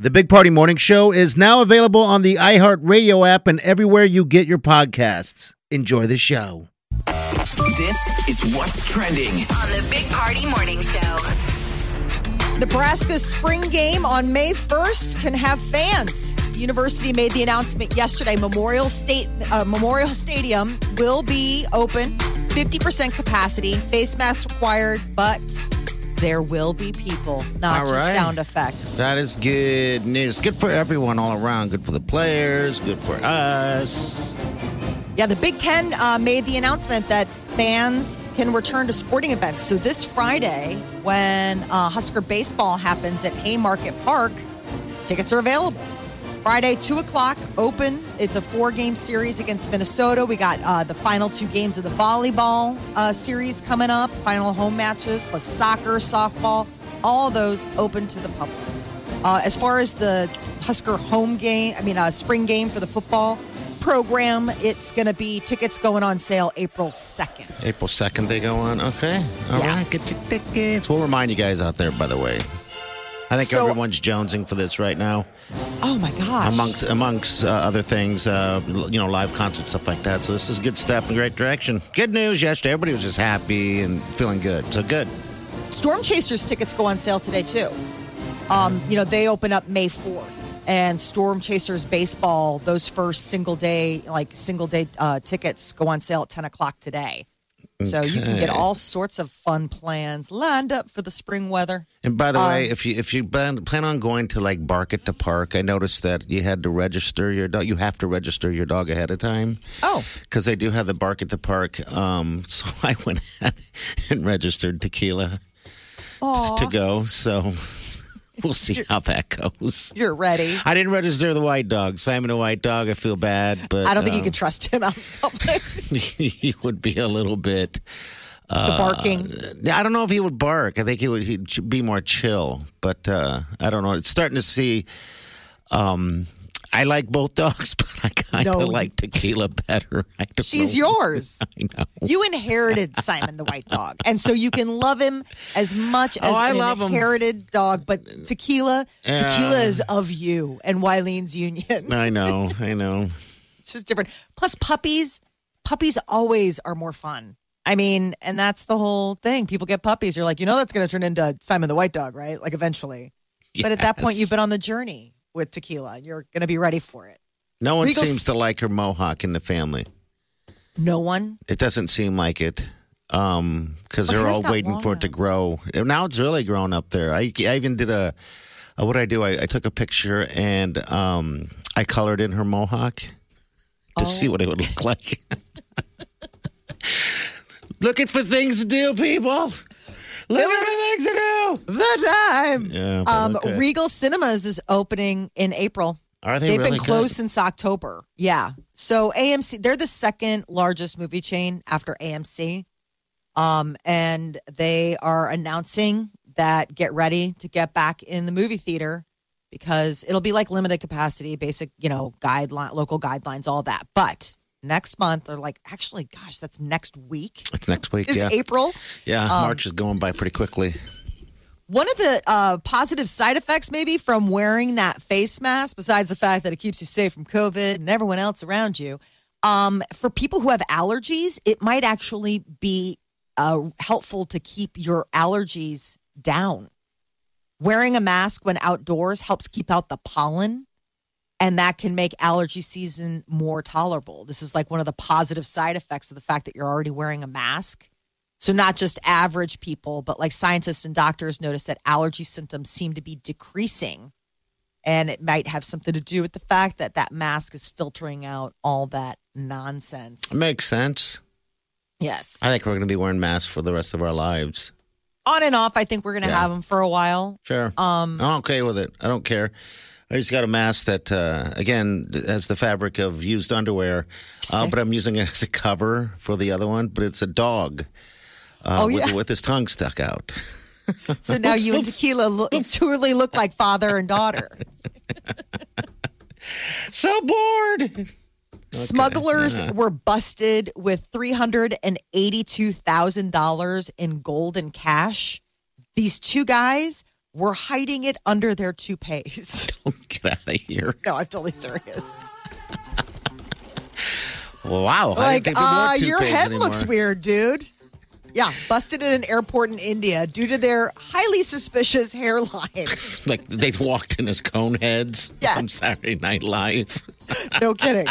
The Big Party Morning Show is now available on the iHeartRadio app and everywhere you get your podcasts. Enjoy the show. This is what's trending on the Big Party Morning Show. Nebraska's spring game on May 1st can have fans. University made the announcement yesterday. Memorial State uh, Memorial Stadium will be open, 50% capacity, face masks required, but there will be people, not All just right. sound effects. That is good news. Good for everyone all around. Good for the players. Good for us. Yeah, the Big Ten uh, made the announcement that fans can return to sporting events. So this Friday, when uh, Husker baseball happens at Haymarket Park, tickets are available. Friday, 2 o'clock, open. It's a four game series against Minnesota. We got uh, the final two games of the volleyball uh, series coming up, final home matches, plus soccer, softball, all those open to the public. Uh, as far as the Husker home game, I mean, uh, spring game for the football program, it's going to be tickets going on sale April 2nd. April 2nd, they go on. Okay. all right. Yeah. Get your tickets. We'll remind you guys out there, by the way. I think So- everyone's jonesing for this right now, Oh my gosh. amongst amongst uh, other things, uh, you know, live concerts, stuff like that. So this is a good step in the great direction. Good news yesterday. Everybody was just happy and feeling good. So good. Storm Chasers tickets go on sale today too. Um, you know, they open up May 4th. And Storm Chasers baseball, those first single day, like single day uh, tickets go on sale at 10 o'clock today. So you can get all sorts of fun plans lined up for the spring weather. And by the Um, way, if you if you plan, plan on going to like bark at the park, I noticed that you had to register your dog. You have to register your dog ahead of time. Oh, because they do have the bark at the park. Um, so I went ahead and registered tequila to go. So we'll see how that goes. you're ready. I didn't register the white dog. Simon, a white dog. I feel bad, but I don't think you um, can trust him out in public. he would be a little bit. the barking. I don't know if he would bark. I think he would he'd be more chill. But uh, I don't know. It's starting to see. Um, I like both dogs, but I kind of No. like tequila better. She's know. yours. I know. You inherited Simon the white dog, and so you can love him as much oh, as Oh, I an love him. inherited dog. But tequila, tequila is of you and Wileen's union. I know. I know. It's just different. Plus, puppies, puppies always are more fun. I mean, and that's the whole thing. People get puppies. You're like, you know, that's going to turn into Simon the white dog, right? Like eventually. But at that point, you've been on the journey with tequila. You're going to be ready for it. No one Regal- seems to like her mohawk in the family. No one. It doesn't seem like it. Um, because Her they're all waiting for it to grow. Now it's really grown up there. I, I even did a, a what I do. I, I took a picture and um, I colored in her mohawk to Oh. see what it would look like. Looking for things to do, people. Looking for things to do. The time. Yeah, but Um, okay. Regal Cinemas is opening in April. Are they They've really been good? closed since October. Yeah. So AMC, they're the second largest movie chain after AMC. Um, and they are announcing that get ready to get back in the movie theater because it'll be like limited capacity, basic, you know, guideline, local guidelines, all that. But next month, or like, actually, gosh, that's next week. It's next week. Is yeah, April. yeah. Um, March is going by pretty quickly. One of the uh, positive side effects, maybe, from wearing that face mask, besides the fact that it keeps you safe from COVID and everyone else around you, um, for people who have allergies, it might actually be uh, helpful to keep your allergies down. Wearing a mask when outdoors helps keep out the pollen, and that can make allergy season more tolerable. This is like one of the positive side effects of the fact that you're already wearing a mask. So, not just average people, but like scientists and doctors notice that allergy symptoms seem to be decreasing. And it might have something to do with the fact that that mask is filtering out all that nonsense. It makes sense. Yes. I think we're going to be wearing masks for the rest of our lives. On and off, I think we're going to Yeah. have them for a while. Sure. Um, I'm okay with it. I don't care. I just got a mask that, uh, again, has the fabric of used underwear, uh, but I'm using it as a cover for the other one. But it's a dog uh, Oh, with, yeah. with his tongue stuck out. So now you and Tequila look, truly look like father and daughter. So bored. Smugglers yeah. were busted with $382,000 in gold and cash. These two guys were hiding it under their toupees. Don't get out of here. no, I'm totally serious. Wow. Like, uh, your head looks weird, dude. Yeah, busted in an airport in India due to their highly suspicious hairline. Like they've walked in as cone heads on Saturday Night Live. No kidding.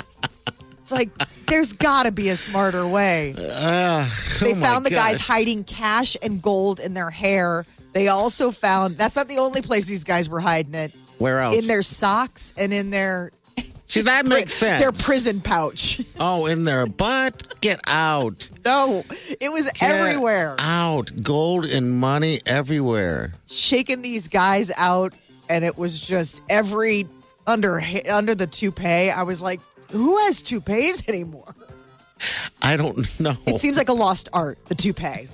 It's like there's got to be a smarter way. they oh my found the guys hiding cash and gold in their hair. They also found that's not the only place these guys were hiding it. Where else? In their socks and in their See, that makes sense. their prison pouch. Oh, in their butt. Get out. No, it was Get everywhere. Out. Gold and money everywhere. Shaking these guys out, and it was just every under under the toupee. I was like, who has toupees anymore? I don't know. It seems like a lost art. The toupee.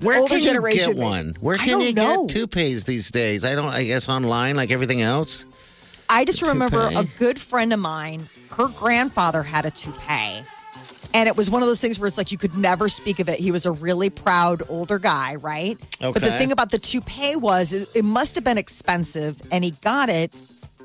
Where older can generation you get one? Where can you know. get toupees these days? I don't. I guess online, like everything else. I just remember toupee? a good friend of mine, her grandfather had a toupee. And it was one of those things where it's like you could never speak of it. He was a really proud older guy, right? Okay. But the thing about the toupee was it, it must have been expensive, and he got it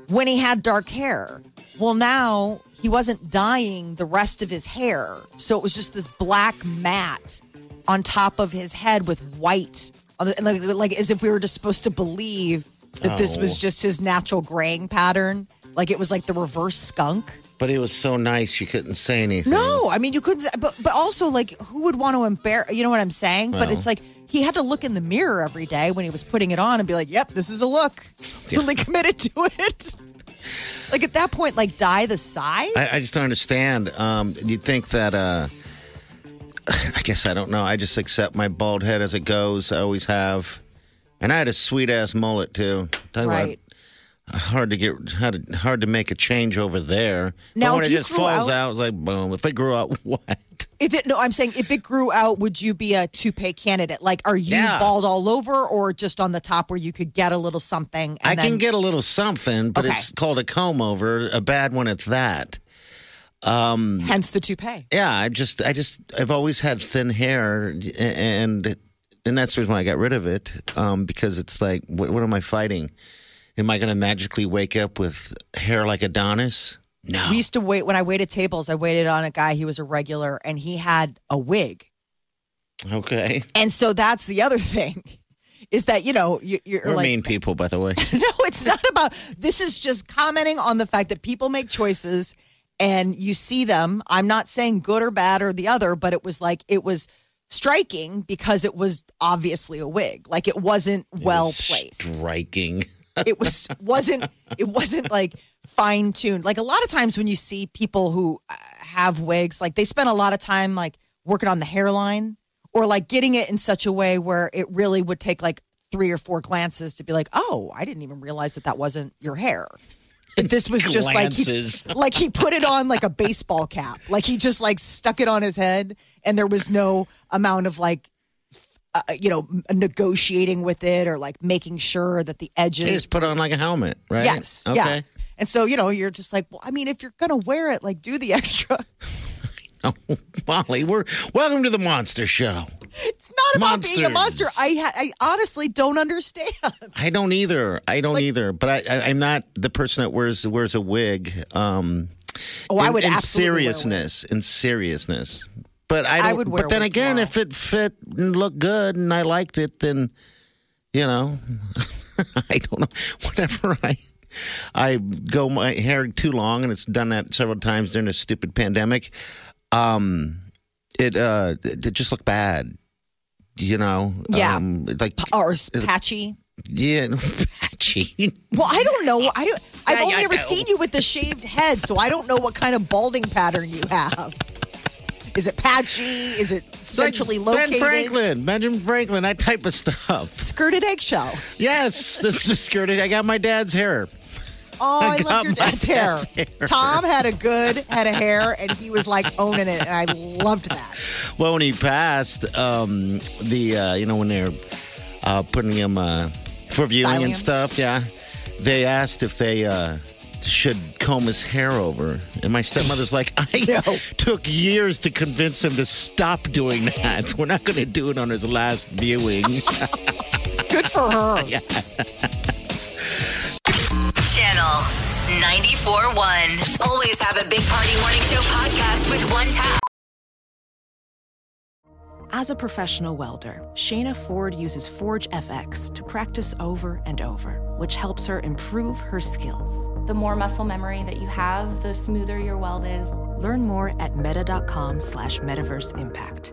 when he had dark hair. Well, now he wasn't dyeing the rest of his hair. So it was just this black mat on top of his head with white, and like, like as if we were just supposed to believe that this was just his natural graying pattern. Like it was like the reverse skunk. But it was so nice you couldn't say anything. No, I mean you couldn't. But but also like who would want to embarrass? You know what I'm saying? but it's like he had to look in the mirror every day when he was putting it on and be like, "Yep, this is a look." Totally committed to it. like at that point, like dye the size. I, I just don't understand. Um, you'd think that. Uh, I guess I don't know. I just accept my bald head as it goes. I always have, and I had a sweet ass mullet too. Tell you what, hard to get hard to, hard to make a change over there. Now, but when it just falls out- out, it's like boom. If it grew out, what? If it no, I'm saying if it grew out, would you be a toupee candidate? Like, are you Yeah. bald all over, or just on the top where you could get a little something? And I then, can get a little something, but Okay. it's called a comb over. A bad one, it's that. Hence the toupee. Yeah, I just, I just, I've always had thin hair, and and that's the reason why I got rid of it. Um, because it's like, what, what am I fighting? Am I going to magically wake up with hair like Adonis? No. We used to wait when I waited tables. I waited on a guy. He was a regular, and he had a wig. Okay. And so that's the other thing is that, you know, you, you're We're like, mean people, by the way. no, it's not about, this is just commenting on the fact that people make choices and you see them. I'm not saying good or bad or the other, but it was like, it was striking because it was obviously a wig. Like it wasn't well placed. Striking. It was, wasn't, it wasn't like fine tuned. Like a lot of times when you see people who uh, have wigs, like they spend a lot of time like working on the hairline or like getting it in such a way where it really would take like three or four glances to be like, oh, I didn't even realize that that wasn't your hair. But this was just like he, like he put it on like a baseball cap. Like he just like stuck it on his head, and there was no amount of like, uh, you know, negotiating with it or like making sure that the edges. He Just put on like a helmet, right? Yes, Okay. yeah. And so you know, you're just like, well, I mean, if you're gonna wear it, like, do the extra. Oh, Molly, we're welcome to the Monster Show. It's not about being a monster. I ha- I honestly don't understand. I don't either. I don't either. But I, I, I'm not the person that wears wears a wig. Um, Oh, I would in absolutely wear a wig. seriousness. In seriousness. But I don't. I would wear but then again, tomorrow. if it fit and looked good and I liked it, then you know, I don't know. Whenever I I go my hair too long, and it's done that several times during this stupid pandemic. Um, it uh, it just looked bad. You know, Yeah. um, like Or patchy. yeah, patchy. Well, I don't know. I don't. I've only ever seen you with the shaved head, so I don't know what kind of balding pattern you have. Is it patchy? Is it centrally Like located? Ben Franklin, Benjamin Franklin, that type of stuff. Skirted eggshell. Yes, this is skirted. I got my dad's hair. Oh, I, I love your dad's hair. dad's hair. Tom had a good head of hair, and he was like owning it, and I loved that. Well, when he passed, um, the uh, you know when they're uh, putting him uh, for viewing Styling and stuff, yeah, they asked if they uh, should comb his hair over, and my stepmother's like, I No. took years to convince him to stop doing that. We're not going to do it on his last viewing. Good for her. Channel 94.1. Always have a Big Party Morning Show podcast with one tap. As a professional welder, Shayna Ford uses ForgeFX to practice over and over, which helps her improve her skills. The more muscle memory that you have, the smoother your weld is. Learn more at meta.com slash metaverse impact.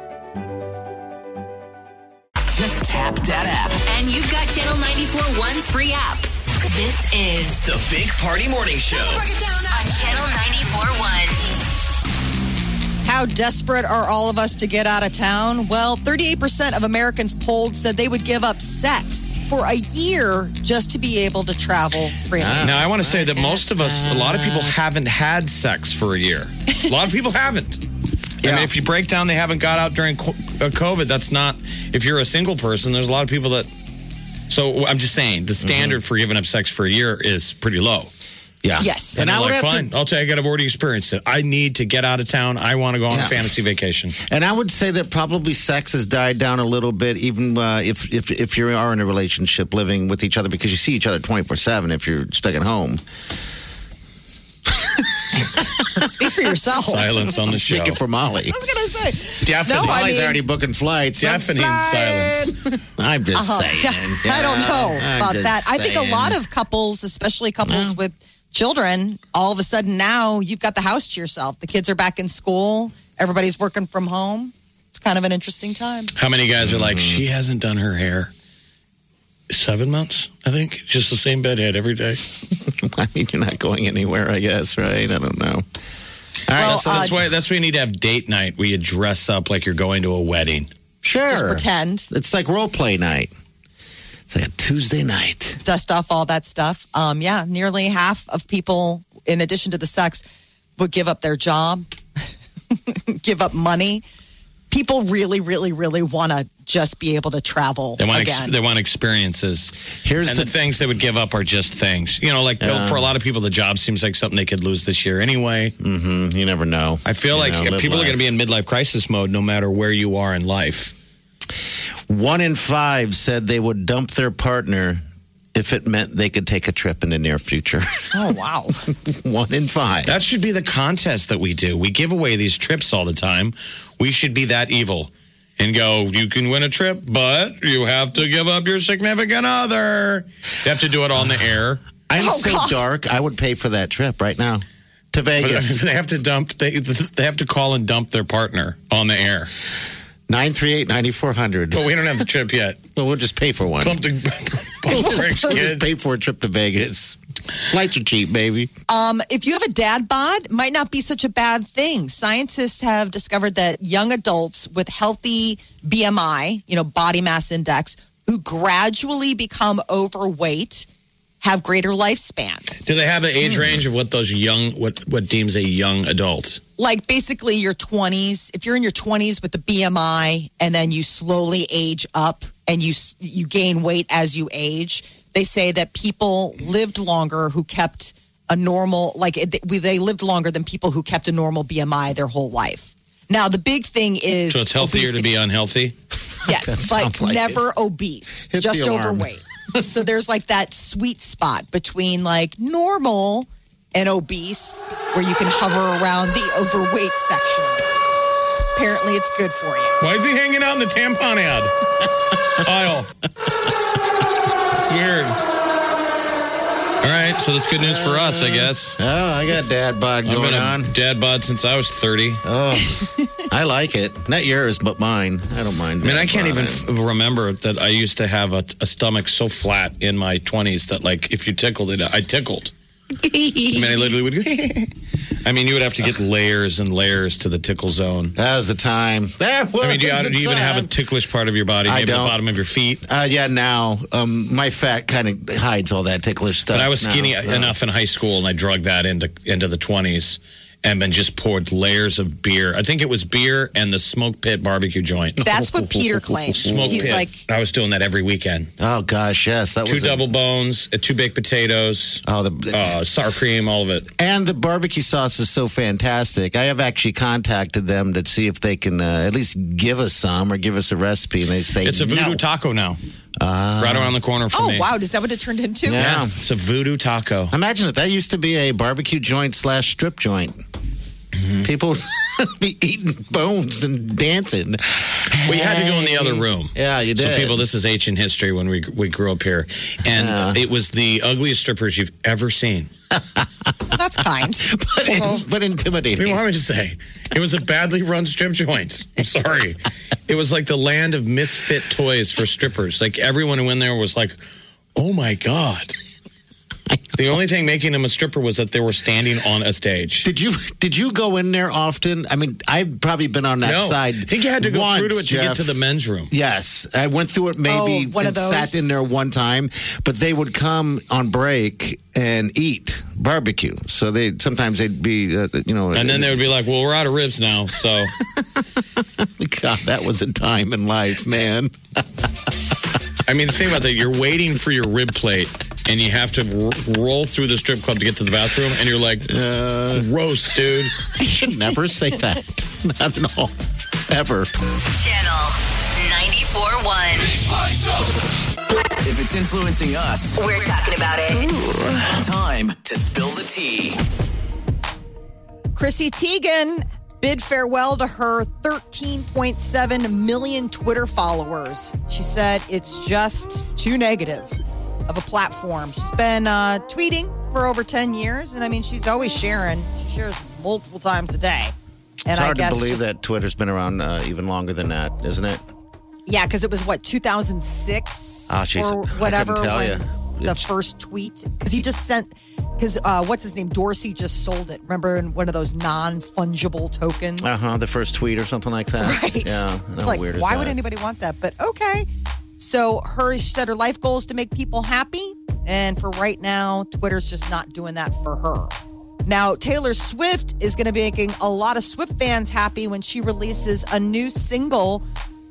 Free app. This is The Big Party Morning Show. Break It Down on Channel 94.1. How desperate are all of us to get out of town? Well, 38% of Americans polled said they would give up sex for a year just to be able to travel freely. Now, I want to say that most of us, a lot of people haven't had sex for a year. A lot of people haven't. And if you break down, they haven't got out during co- uh, COVID. That's not, if you're a single person, there's a lot of people that. So I'm just saying, the standard for giving up sex for a year is pretty low. yeah, Yes. and And, I they're would like, fine, to I'll take it. I've already experienced it. I need to get out of town. I want to go on Yeah. a fantasy vacation. And I would say that probably sex has died down a little bit, even uh, if, if if you are in a relationship living with each other, because you see each other twenty four seven. If you're stuck at home, Speak for yourself. Silence on the show. speaking for Molly, I was going to say. Deafening, No, I Molly's mean- already booking flights. I'm deafening silence. I'm just Uh-huh. saying. Yeah, I don't know I'm about just that. I think a lot of couples, especially couples with children, all of a sudden now you've got the house to yourself. The kids are back in school. Everybody's working from home. It's kind of an interesting time. How many guys are like, Mm-hmm. she hasn't done her hair? Seven months, I think. Just the same bedhead every day. I mean, you're not going anywhere, I guess, right? I don't know. All right, Well, So uh, that's why that's why you need to have date night where you dress up like you're going to a wedding. sure. Just pretend, It's like role play night. It's like a Tuesday night. dust off all that stuff. Um, yeah, nearly half of people, in addition to the sex, would give up their job, give up money. People really, really, really want to just be able to travel They want ex- they want experiences. Here's and the, the things they would give up are just things. You know, like for a lot of people, the job seems like something they could lose this year anyway. Mhm, you never know. I feel You like know, live people are going to be in midlife crisis mode no matter where you are in life. One in five said they would dump their partner if it meant they could take a trip in the near future. oh, wow. One in five. That should be the contest that we do. We give away these trips all the time. We should be that evil and go, you can win a trip, but you have to give up your significant other. You have to do it on the air. I'm Oh, so God. dark. I would pay for that trip right now to But Vegas. they have to dump. They they have to call and dump their partner on the air. Nine three eight ninety four hundred. But we don't have the trip yet. Well, we'll just pay for one. Pump the pump the brakes, We'll just kid. pay for a trip to Vegas. Flights are cheap, baby. Um, if you have a dad bod, might not be such a bad thing. Scientists have discovered that young adults with healthy BMI, you know, body mass index, who gradually become overweight have greater lifespans. Do they have an age range of what those young what what deems a young adult? Like basically your 20s, if you're in your 20s with the BMI and then you slowly age up and you you gain weight as you age, they say that people lived longer who kept a normal like it- they lived longer than people who kept a normal BMI their whole life. Now the big thing is So it's healthier to be unhealthy. Yes, but like never obese, Hit just overweight. so there's like that sweet spot between like normal and obese, where you can hover around the overweight section. Apparently, it's good for you. Why is he hanging out in the tampon ad aisle? It's weird. All right, so that's good news for us, I guess. Oh, I got dad bod I've going been on. a dad bod since I was 30. Oh, I like it. Not yours, but mine. I don't mind. I mean, I can't bod. even f- remember that I used to have a, a stomach so flat in my 20s that, like, if you tickled it, I tickled. I mean, I literally would go, I mean, you would have to get layers and layers to the tickle zone. That was the time. That was I mean, do you, the do you even have a ticklish part of your body? I Maybe the don't. bottom of your feet? Uh, yeah, now um, my fat kind of hides all that ticklish stuff. But I was now. skinny Uh, enough in high school, and I drug that into into the twenties, and then just poured layers of beer. I think it was beer and the smoke pit barbecue joint. That's what Peter claims. Smoke He's pit. like, I was doing that every weekend. Oh gosh, yes, that Two was a- double bones, uh, two baked potatoes, Oh, the uh, sour cream, all of it. and the barbecue sauce is so fantastic. I have actually contacted them to see if they can uh, at least give us some or give us a recipe, and they say It's a voodoo no. taco now, right around the corner from oh, me. wow, is that what it turned into? Yeah. Yeah, it's a voodoo taco. Imagine if that used to be a barbecue joint slash strip joint. Mm-hmm. People be eating bones and dancing. We had to go in the other room. Yeah, you did. So people, this is ancient history when we we grew up here, and Yeah. it was the ugliest strippers you've ever seen. That's kind. but, in- uh-huh. but intimidating. I mean, what would you say? It was a badly run strip joint. I'm sorry. It was like the land of misfit toys for strippers. Like everyone who went there was like, "Oh my god." The only thing making them a stripper was that they were standing on a stage. Did you did you go in there often? I mean, I've probably been on that no, side. I think you had to go once, through to it to get to the men's room. Yes, I went through it maybe Oh, one of and sat in there one time, but they would come on break and eat barbecue. So they sometimes they'd be, uh, you know, And then they would be like, "Well, we're out of ribs now." So God, that was a time in life, man. I mean, the thing about that, you're waiting for your rib plate, and you have to r- roll through the strip club to get to the bathroom, and you're like, uh. "Gross, dude." You should never say that. Not at all, ever. Channel 94.1. If it's influencing us, We're talking about it. time to spill the tea. Chrissy Teigen bid farewell to her 13.7 million Twitter followers. She said it's just too negative of a platform. She's been uh, tweeting for over 10 years, and I mean, she's always sharing. She shares multiple times a day. And It's hard I to believe just- that Twitter's been around uh, even longer than that, isn't it? Yeah, because it was what 2006 Oh, jeez, or whatever tell when ya. the It's- first tweet. Because he just sent. Because uh, what's his name? Dorsey just sold it. Remember in one of those non fungible tokens. Uh huh. The first tweet or something like that. Right. Yeah. Like, why would anybody want that? But okay. So her she said her life goal is to make people happy, and for right now, Twitter's just not doing that for her. Now, Taylor Swift is going to be making a lot of Swift fans happy when she releases a new single.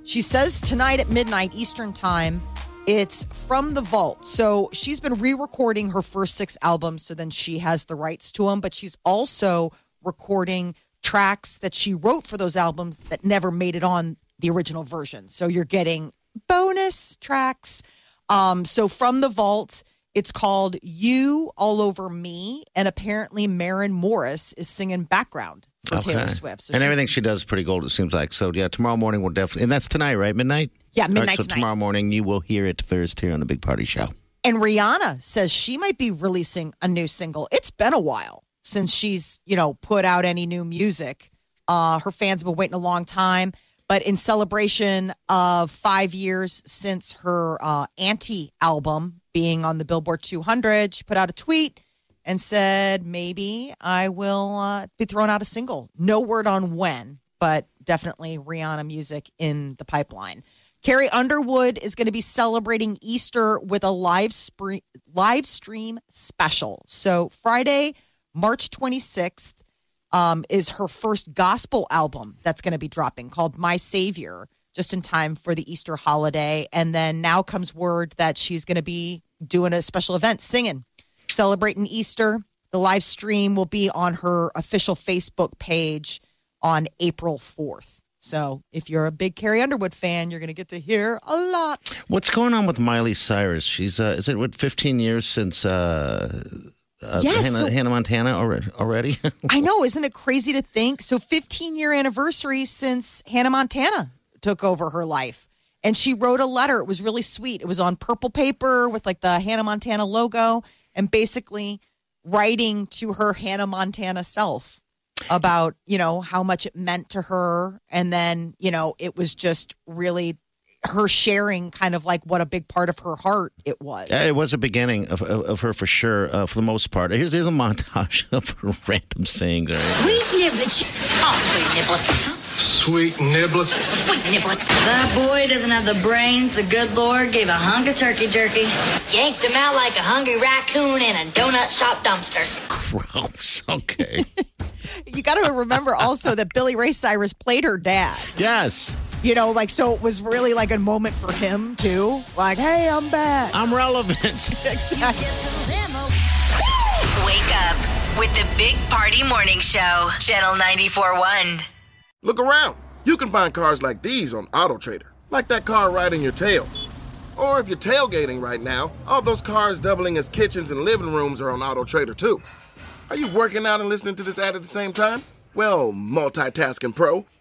She says tonight at midnight Eastern Time. It's from the vault. So she's been re recording her first six albums. So then she has the rights to them. But she's also recording tracks that she wrote for those albums that never made it on the original version. So you're getting bonus tracks. Um, so from the vault, it's called You All Over Me. And apparently, Maren Morris is singing background for Taylor Swift. So and everything she does is pretty gold, it seems like. So, yeah, tomorrow morning we'll definitely, and that's tonight, right? Midnight? Yeah, All right, midnight so tonight. tomorrow morning you will hear it first here on the Big Party Show. And Rihanna says she might be releasing a new single. It's been a while since she's, you know, put out any new music. Uh, her fans have been waiting a long time. But in celebration of five years since her uh, anti album being on the Billboard 200, she put out a tweet and said, maybe I will uh, be throwing out a single. No word on when, but definitely Rihanna music in the pipeline. Carrie Underwood is going to be celebrating Easter with a live, spree- live stream special. So Friday, March 26th, um, is her first gospel album that's going to be dropping called My Savior, just in time for the Easter holiday. And then now comes word that she's going to be doing a special event singing, celebrating Easter. The live stream will be on her official Facebook page on April 4th. So if you're a big Carrie Underwood fan, you're going to get to hear a lot. What's going on with Miley Cyrus? She's, uh, is it what, 15 years since uh, uh, Yes, Hannah, so- Hannah Montana already. already? I know, isn't it crazy to think? So 15 year anniversary since Hannah Montana took over her life. And she wrote a letter. It was really sweet. It was on purple paper with like the Hannah Montana logo and basically writing to her Hannah Montana self about, you know, how much it meant to her. And then, you know, it was just really her sharing kind of like what a big part of her heart it was. Yeah, it was a beginning of, of, of her for sure, uh, for the most part. Here's, here's a montage of her random sayings. Sweet niblets. Oh, sweet niblets. Sweet niblets. Sweet niblets. That boy doesn't have the brains the good Lord gave a hunk of turkey jerky. Yanked him out like a hungry raccoon in a donut shop dumpster. Gross. Okay. You got to remember also that Billy Ray Cyrus played her dad. yes. You know, like, so it was really like a moment for him too. Like, hey, I'm back. I'm relevant. exactly. Wake up with the Big Party Morning Show, Channel 94.1. Look around. You can find cars like these on AutoTrader, like that car right in your tail. Or if you're tailgating right now, all those cars doubling as kitchens and living rooms are on AutoTrader too. Are you working out and listening to this ad at the same time? Well, multitasking pro,